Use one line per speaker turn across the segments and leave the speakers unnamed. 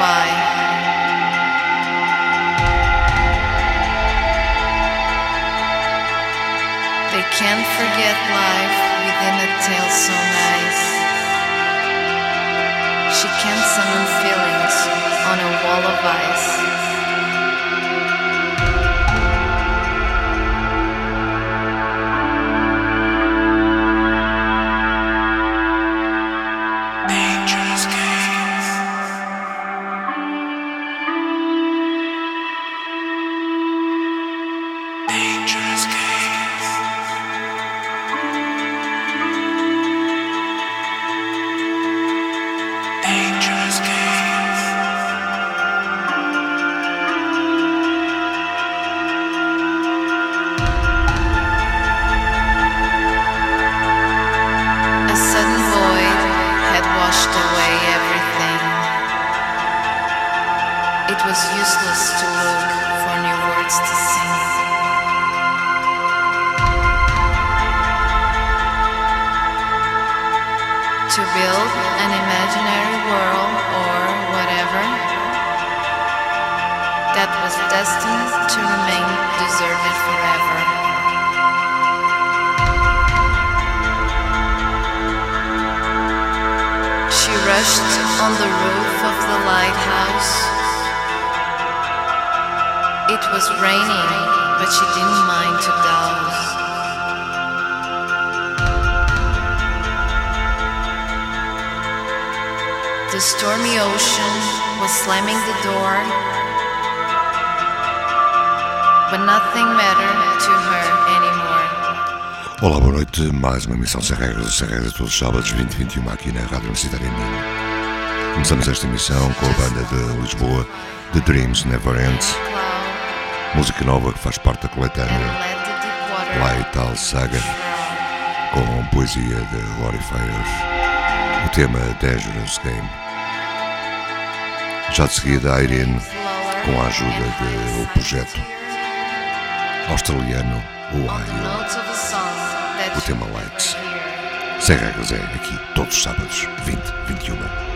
Why? They can't forget life within a tale so nice. She can't summon feelings on a wall of ice. The stormy ocean was slamming the door, but nothing mattered to her anymore.
Olá, boa noite. Mais uma emissão sem regras, sem regras todos os sábados, 2021 aqui na Rádio Universitária Minho. Começamos esta emissão com a banda de Lisboa, The Dreams Never Ends, música nova que faz parte da coletânea e Tal Saga, com poesia de Glorifiers. O tema Dangerous Game. Já de seguida, a Irene, com a ajuda do projeto australiano Ohio, o tema Lights. Sem regras é aqui, todos os sábados, 20, 21.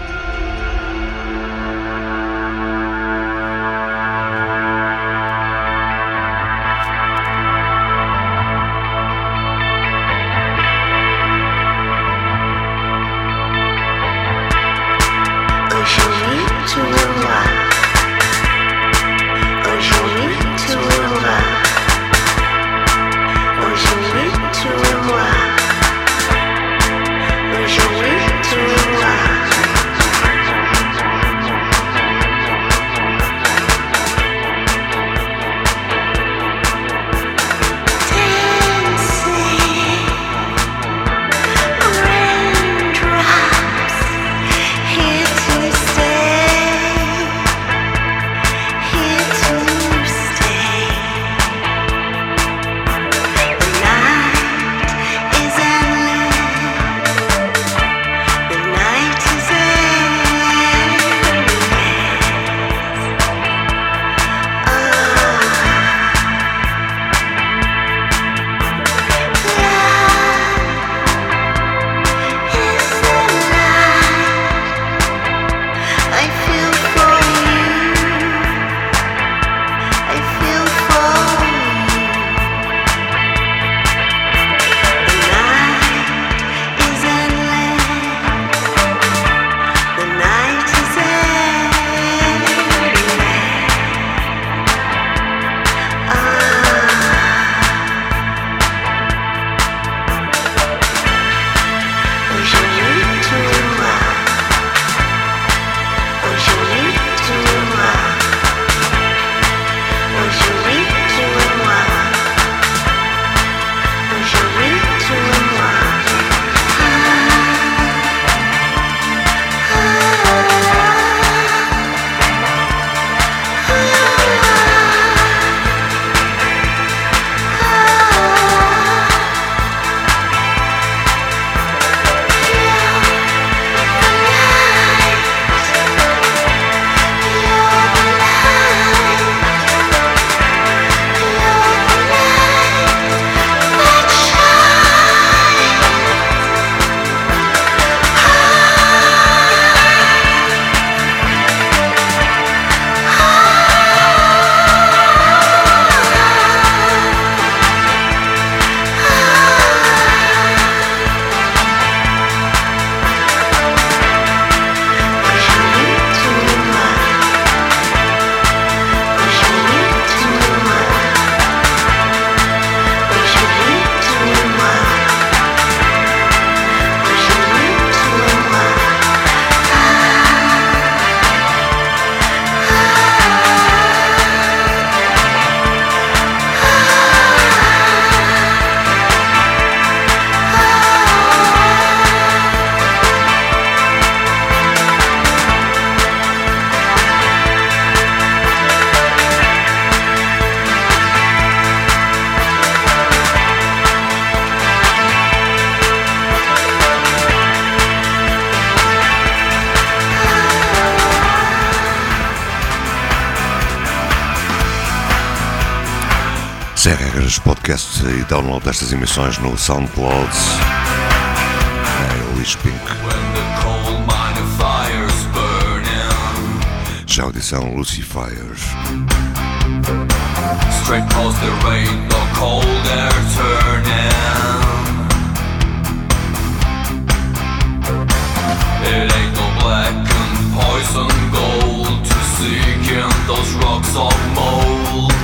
e download destas emissões no SoundCloud. É o Pink. Já audição Lucifer.
Straight past the rain, the cold air turning. It ain't no black and poison gold to seek in those rocks of mold.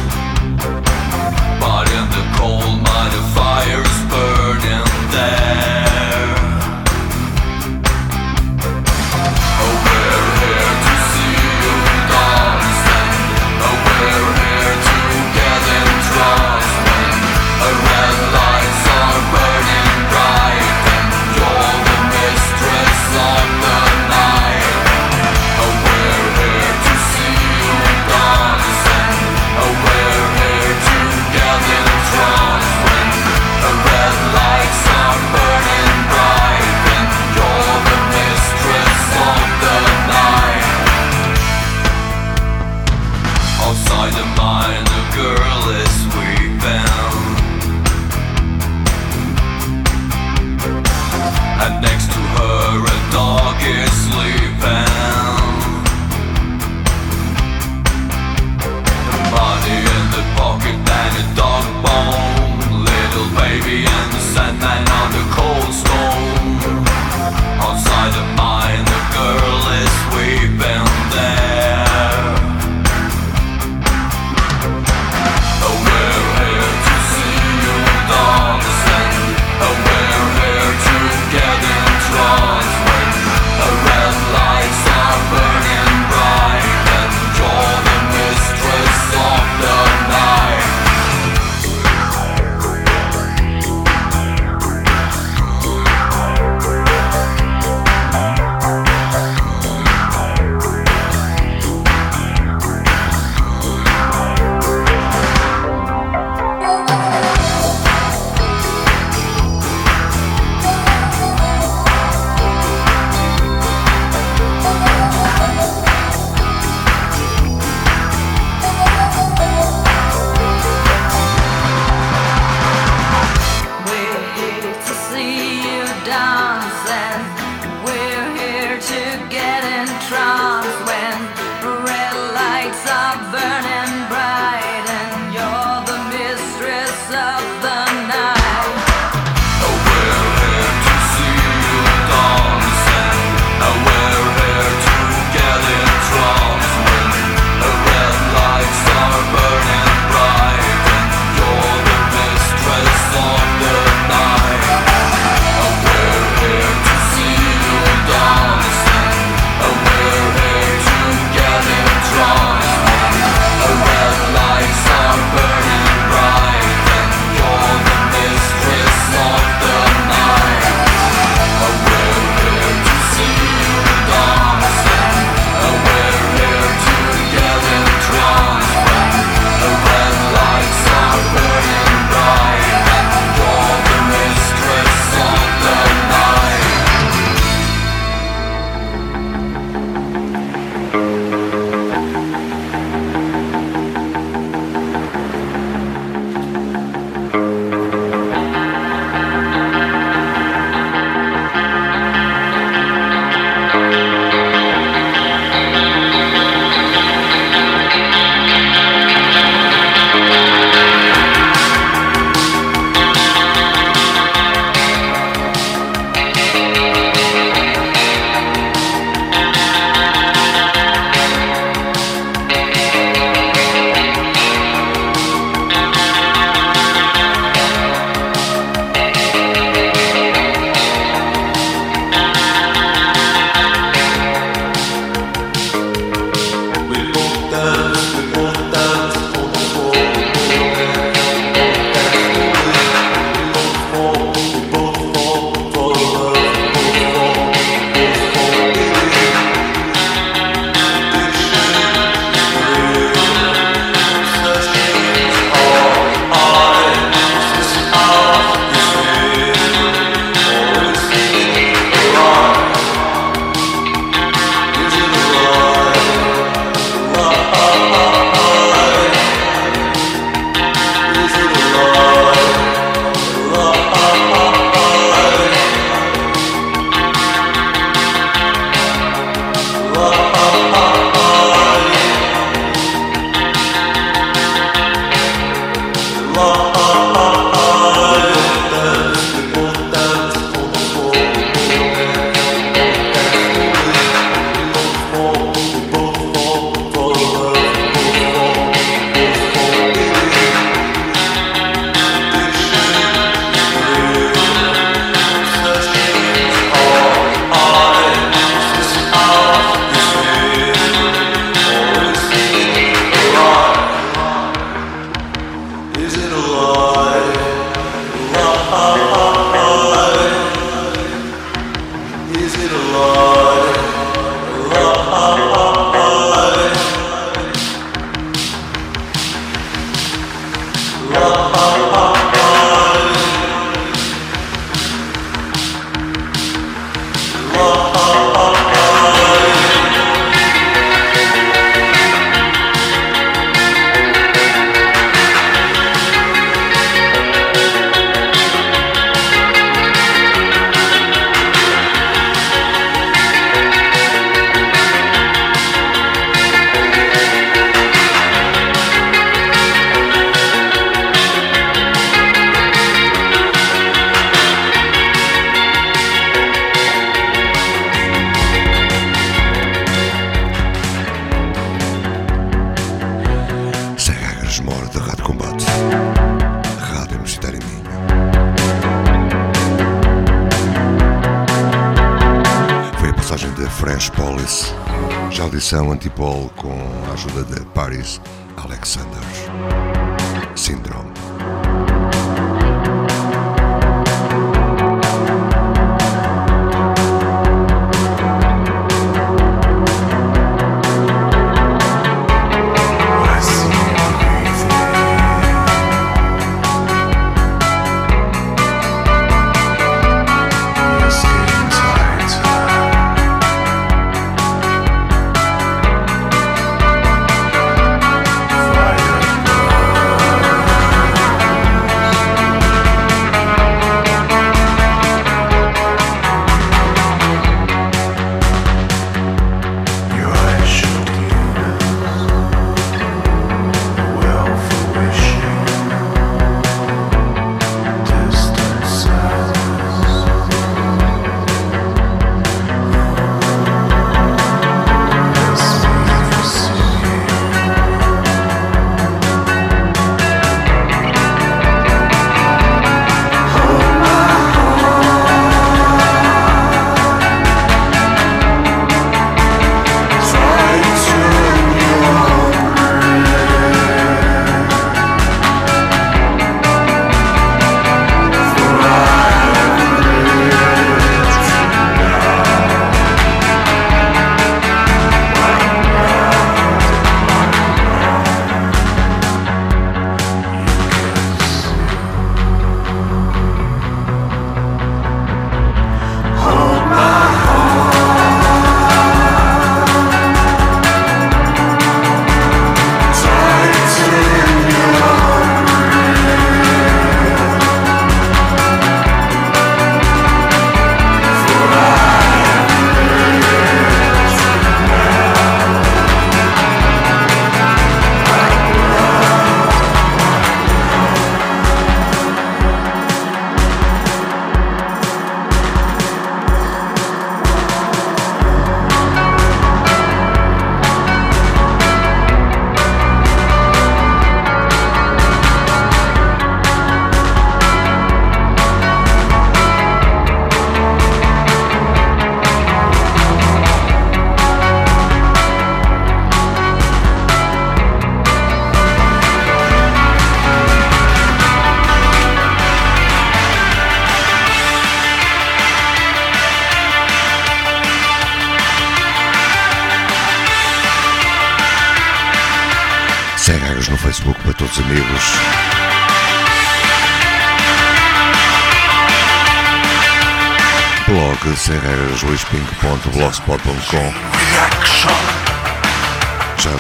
Audição Antipol com a ajuda de Paris Alexander. Syndrome. serreiras.luispink.blogspot.com Já a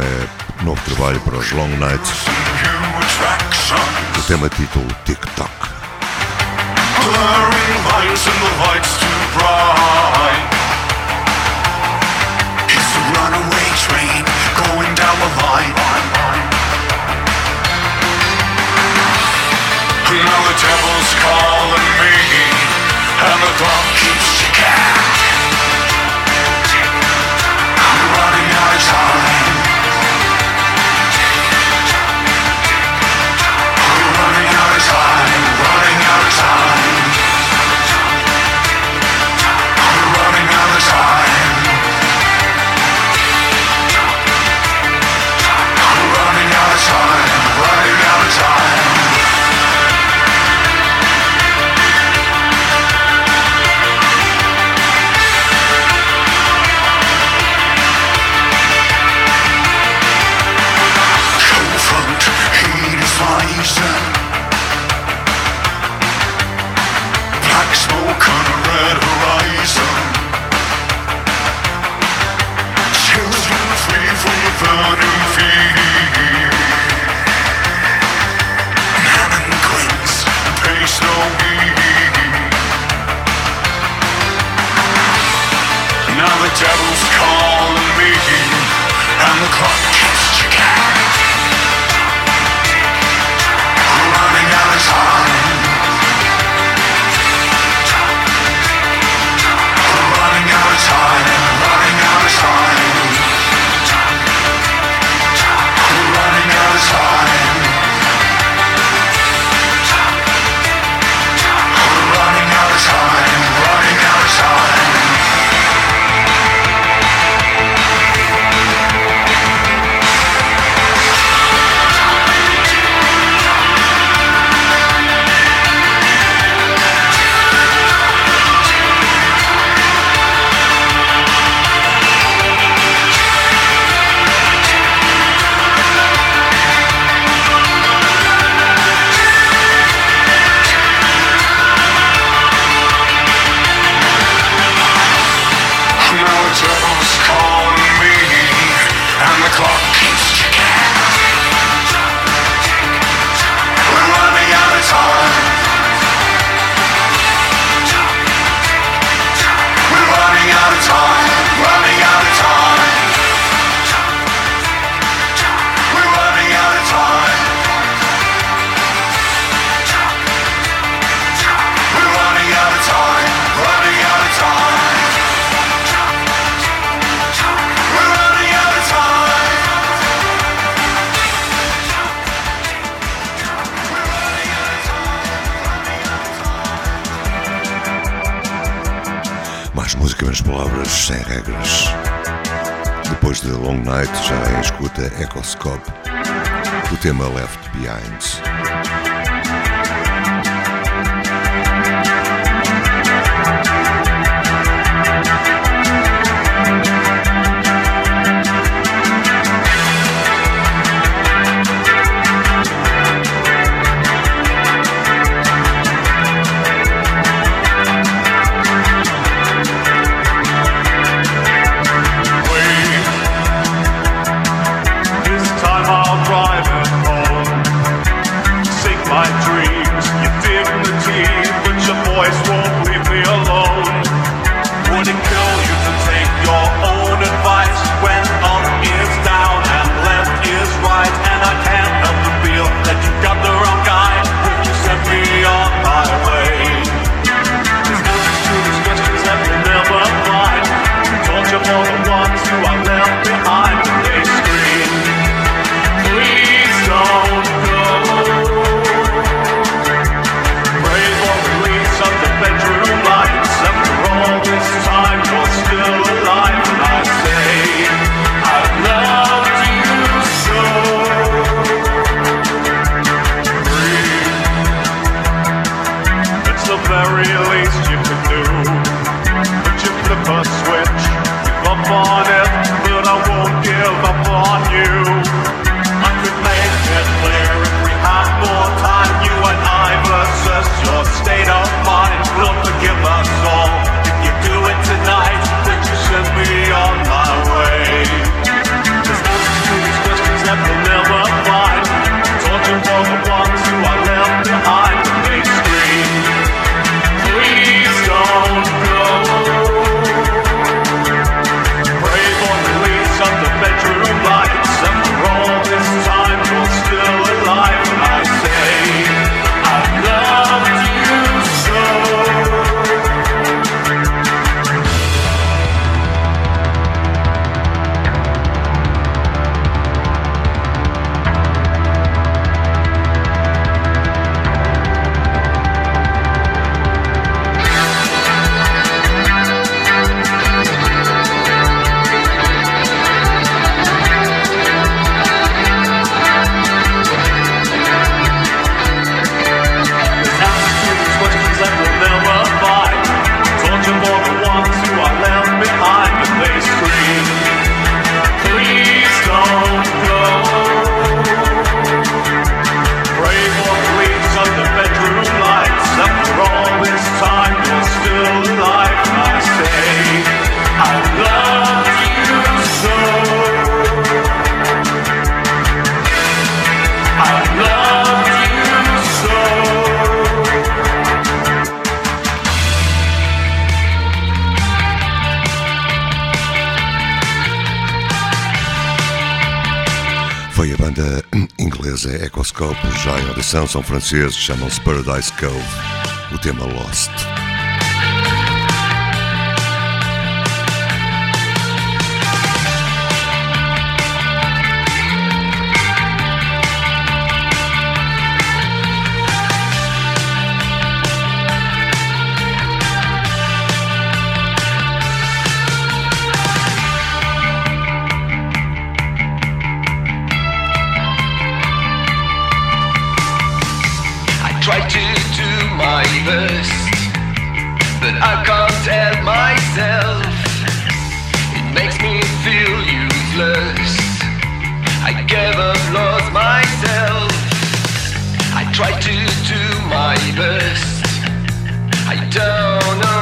é novo trabalho para os Long Nights. O tema título TikTok. Blurring lights and the lights too bright. It's a runaway train going down the line. The devil's calling
palavras sem regras. Depois de Long Night, já em escuta Ecoscope, o tema Left Behind. Copos já em audição são franceses, chamam-se Paradise Cove. O tema Lost.
first, but I can't help myself. It makes me feel useless. I gave up, lost myself. I try to do my best. I don't know.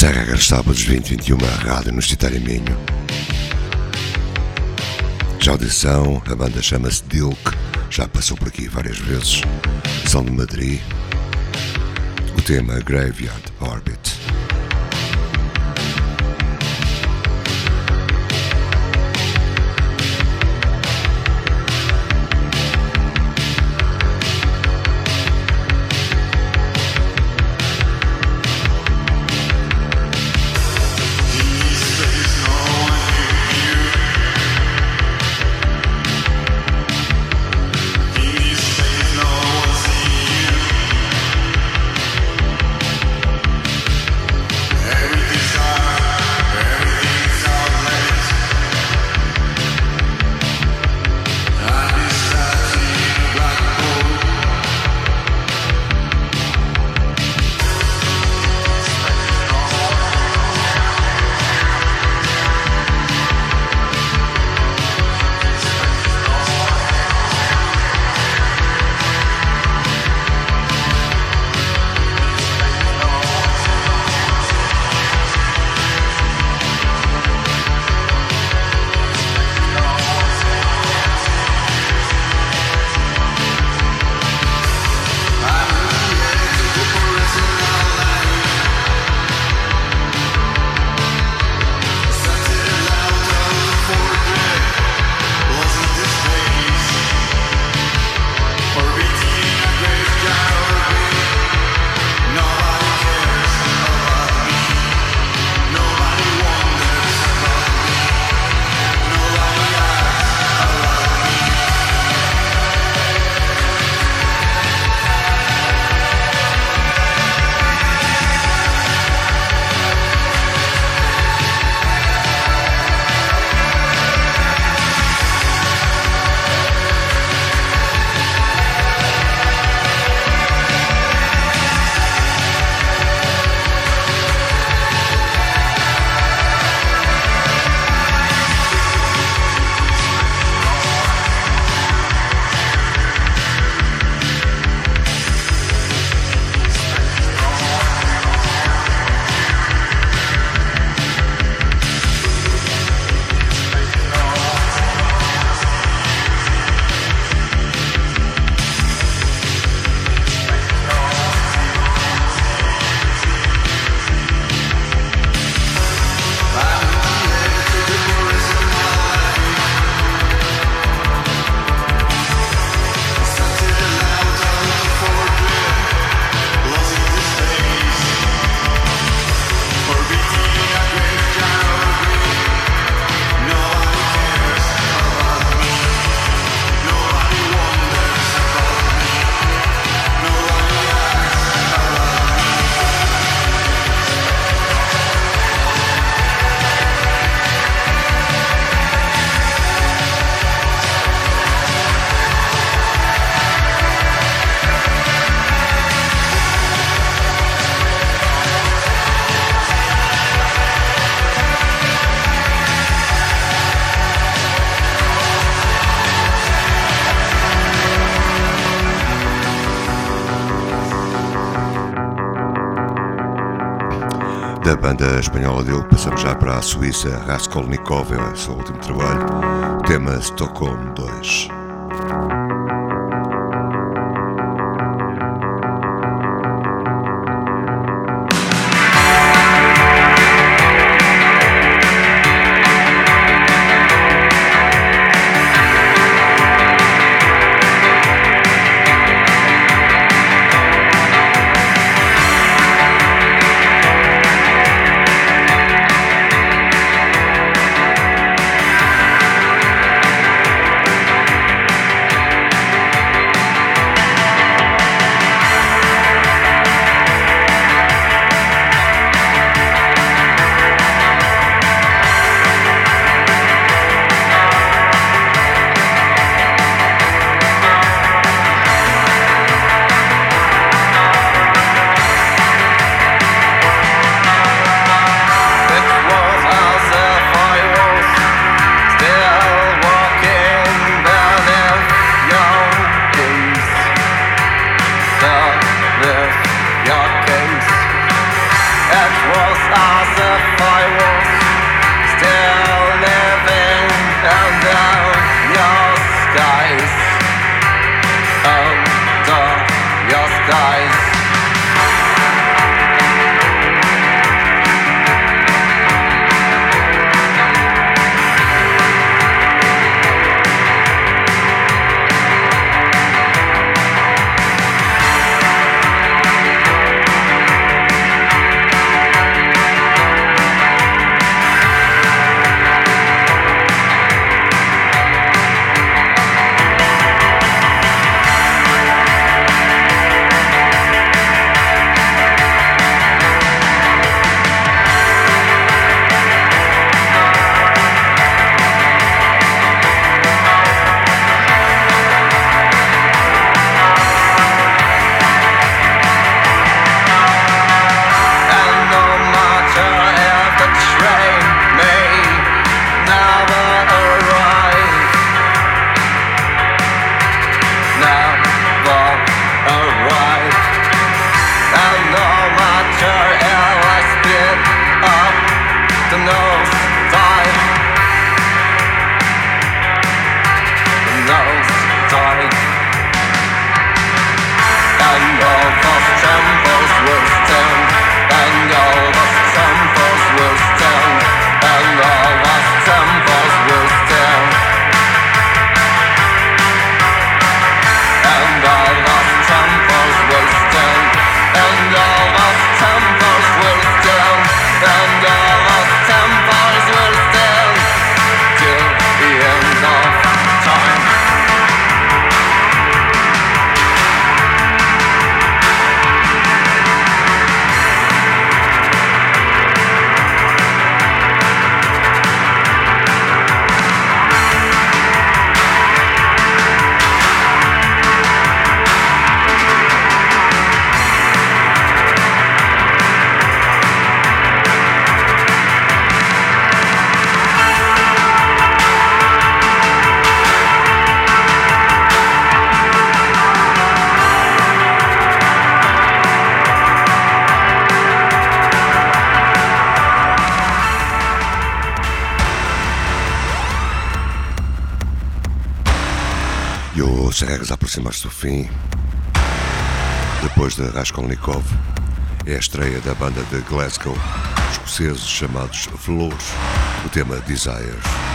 Serra sábados 2021 à rádio no Citário Minho. Já audição, a banda chama-se Dilk, já passou por aqui várias vezes. São de Madrid. O tema Graveyard Orbit.
Banda espanhola dele, passamos já para a Suíça, Raskolnikov, é o seu último trabalho, tema Stockholm 2. Aproximar-se do fim. Depois de Raskolnikov, é a estreia da banda de Glasgow, escoceses chamados Flores, o tema Desires.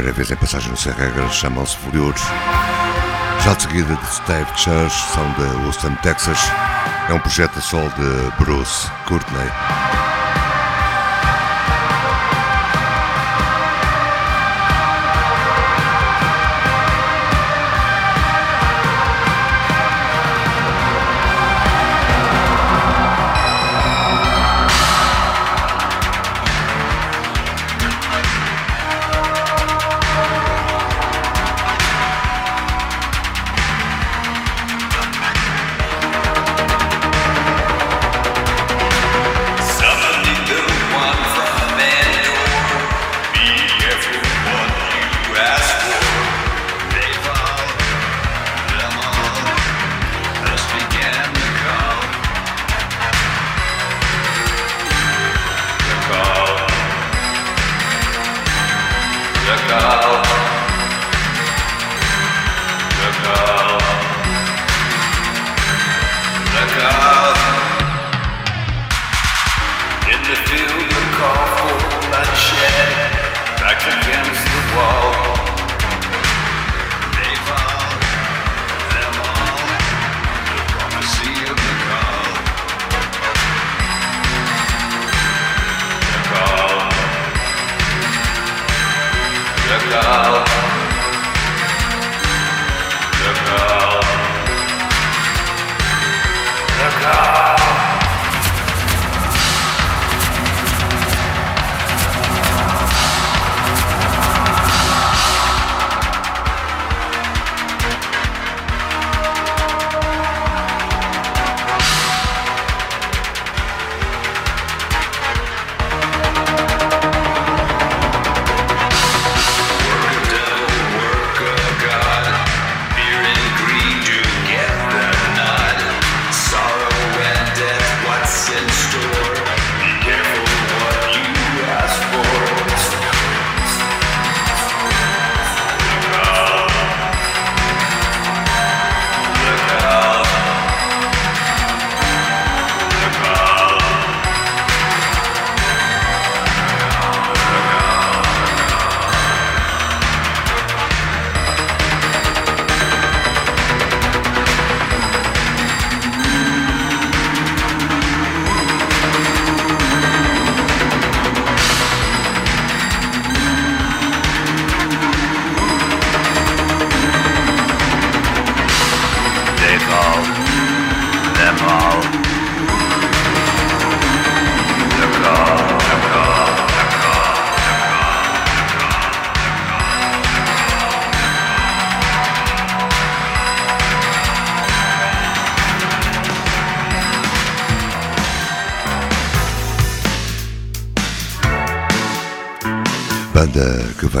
Primeira vez em passagem Sem Regras, chamam-se Furiouros. Já de seguida de Stave Church, são de Houston, Texas. É um projeto a sol de Bruce Courtney.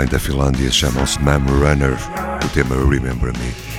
Vem da Finlândia chamam-se Mam Runner, o tema Remember Me.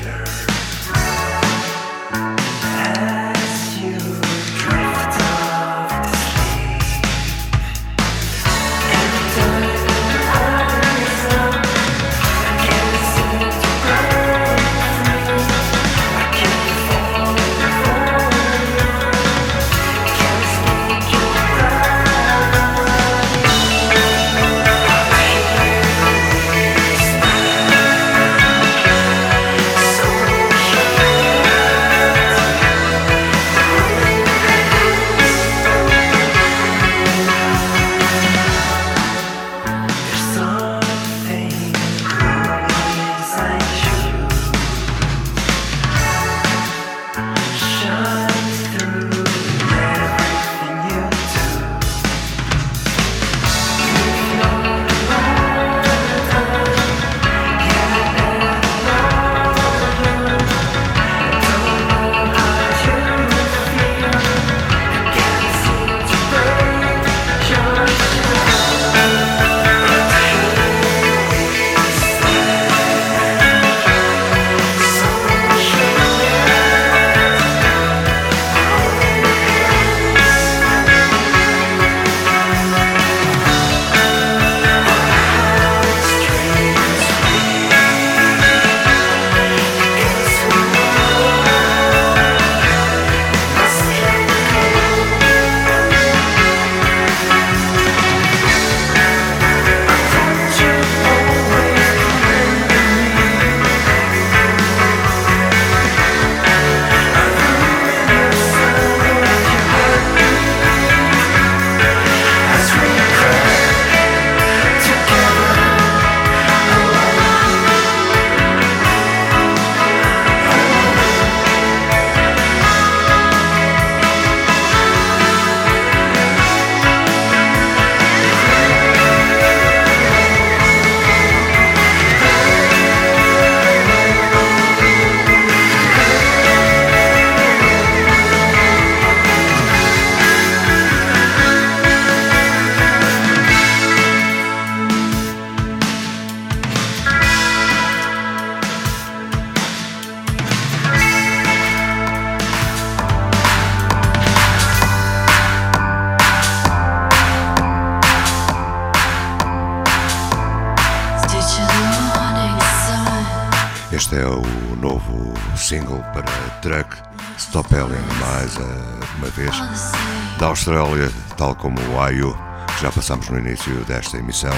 Austrália, tal como o Ayu, que já passamos no início desta emissão.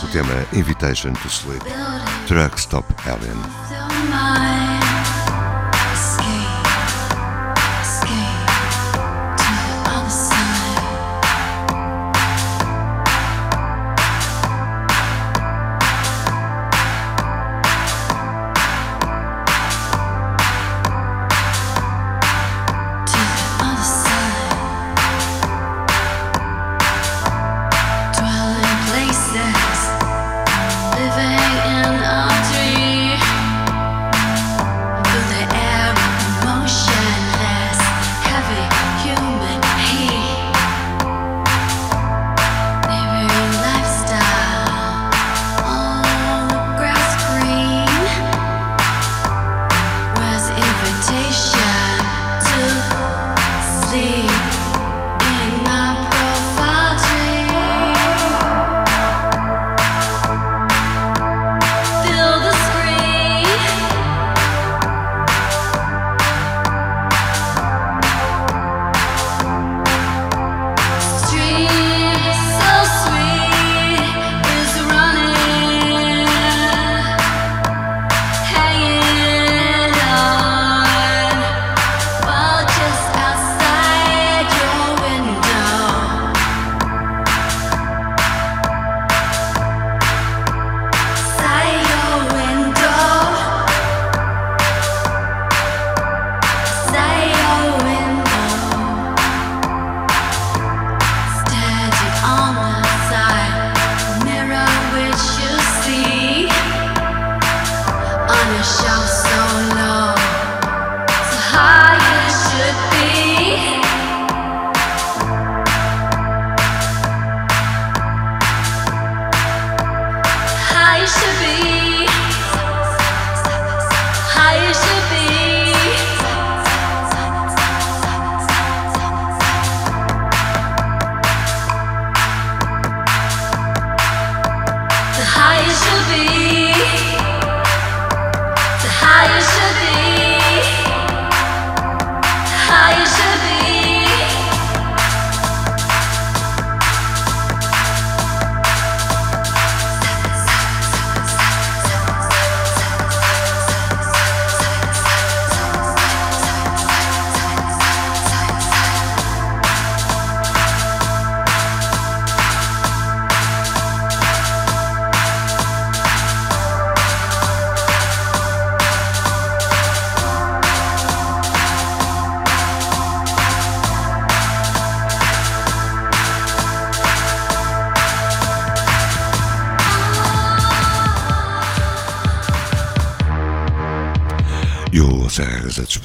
O tema Invitation to Sleep, Truck Stop Alien.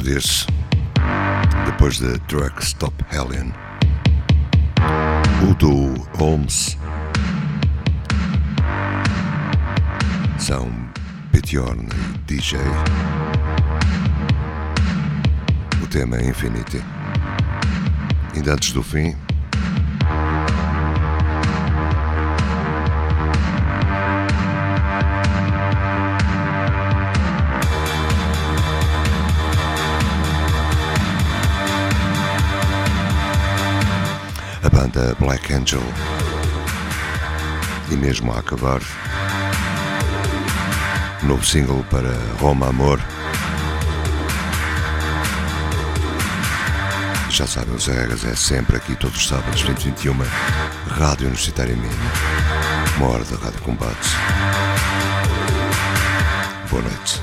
Despedir-se depois de Truck Stop Hellion. O do Holmes são Pityorn e DJ. O tema é Infinity. Ainda antes do fim, banda Black Angel. E mesmo a acabar, novo single para Roma Amor. Já sabem, os regras é sempre aqui, todos os sábados, 2021, Rádio Universitária Minha. Uma hora da Rádio Combates. Boa noite.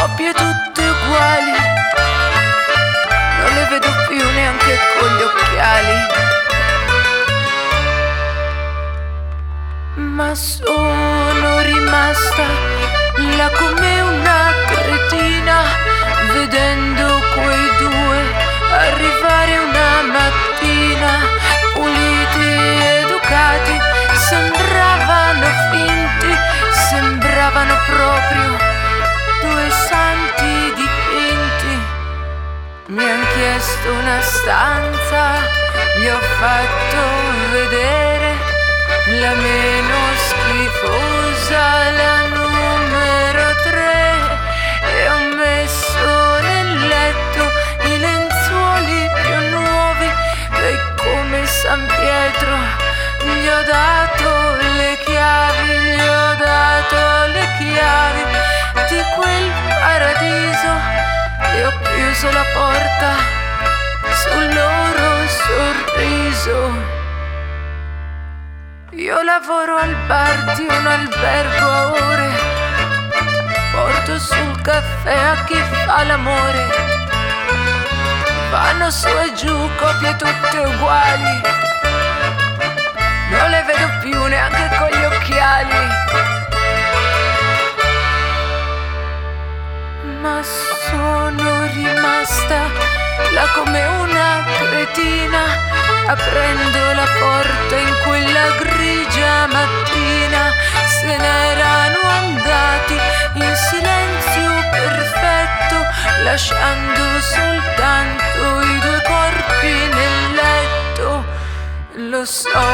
Coppie tutte uguali. Non le vedo più neanche con gli occhiali. Ma sono rimasta là come una cretina vedendo quei due arrivare una mattina puliti educati sembravano finti sembravano proprio due santi dipinti. Mi han chiesto una stanza gli ho fatto vedere la meno schifosa la numero tre. E ho messo nel letto i lenzuoli più nuovi e come San Pietro gli ho dato le chiavi, gli ho dato le chiavi quel paradiso e ho chiuso la porta sul loro sorriso. Io lavoro al bar di un albergo a ore, porto sul caffè a chi fa l'amore. Vanno su e giù copie tutte uguali, non le vedo più neanche Ma sono rimasta là come una cretina, aprendo la porta in quella grigia mattina. Se n'erano andati in silenzio perfetto, lasciando soltanto i due corpi nel letto. Lo so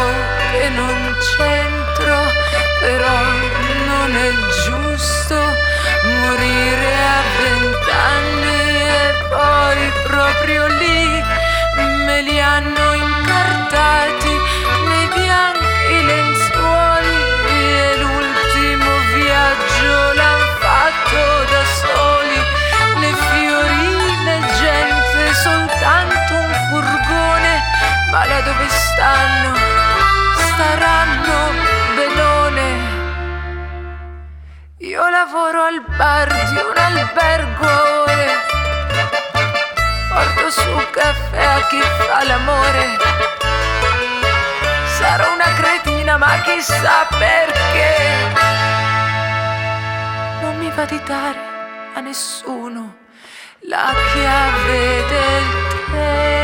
che non c'entro, però non è giusto morire a vent'anni e poi proprio lì me li hanno incartati nei bianchi lenzuoli e l'ultimo viaggio l'han fatto da soli. Le fiorine gente soltanto un furgone ma là dove stanno staranno io lavoro al bar di un albergo ore. Porto su caffè a chi fa l'amore. Sarò una cretina, ma chissà perché. Non mi va di dare a nessuno la chiave del tempo.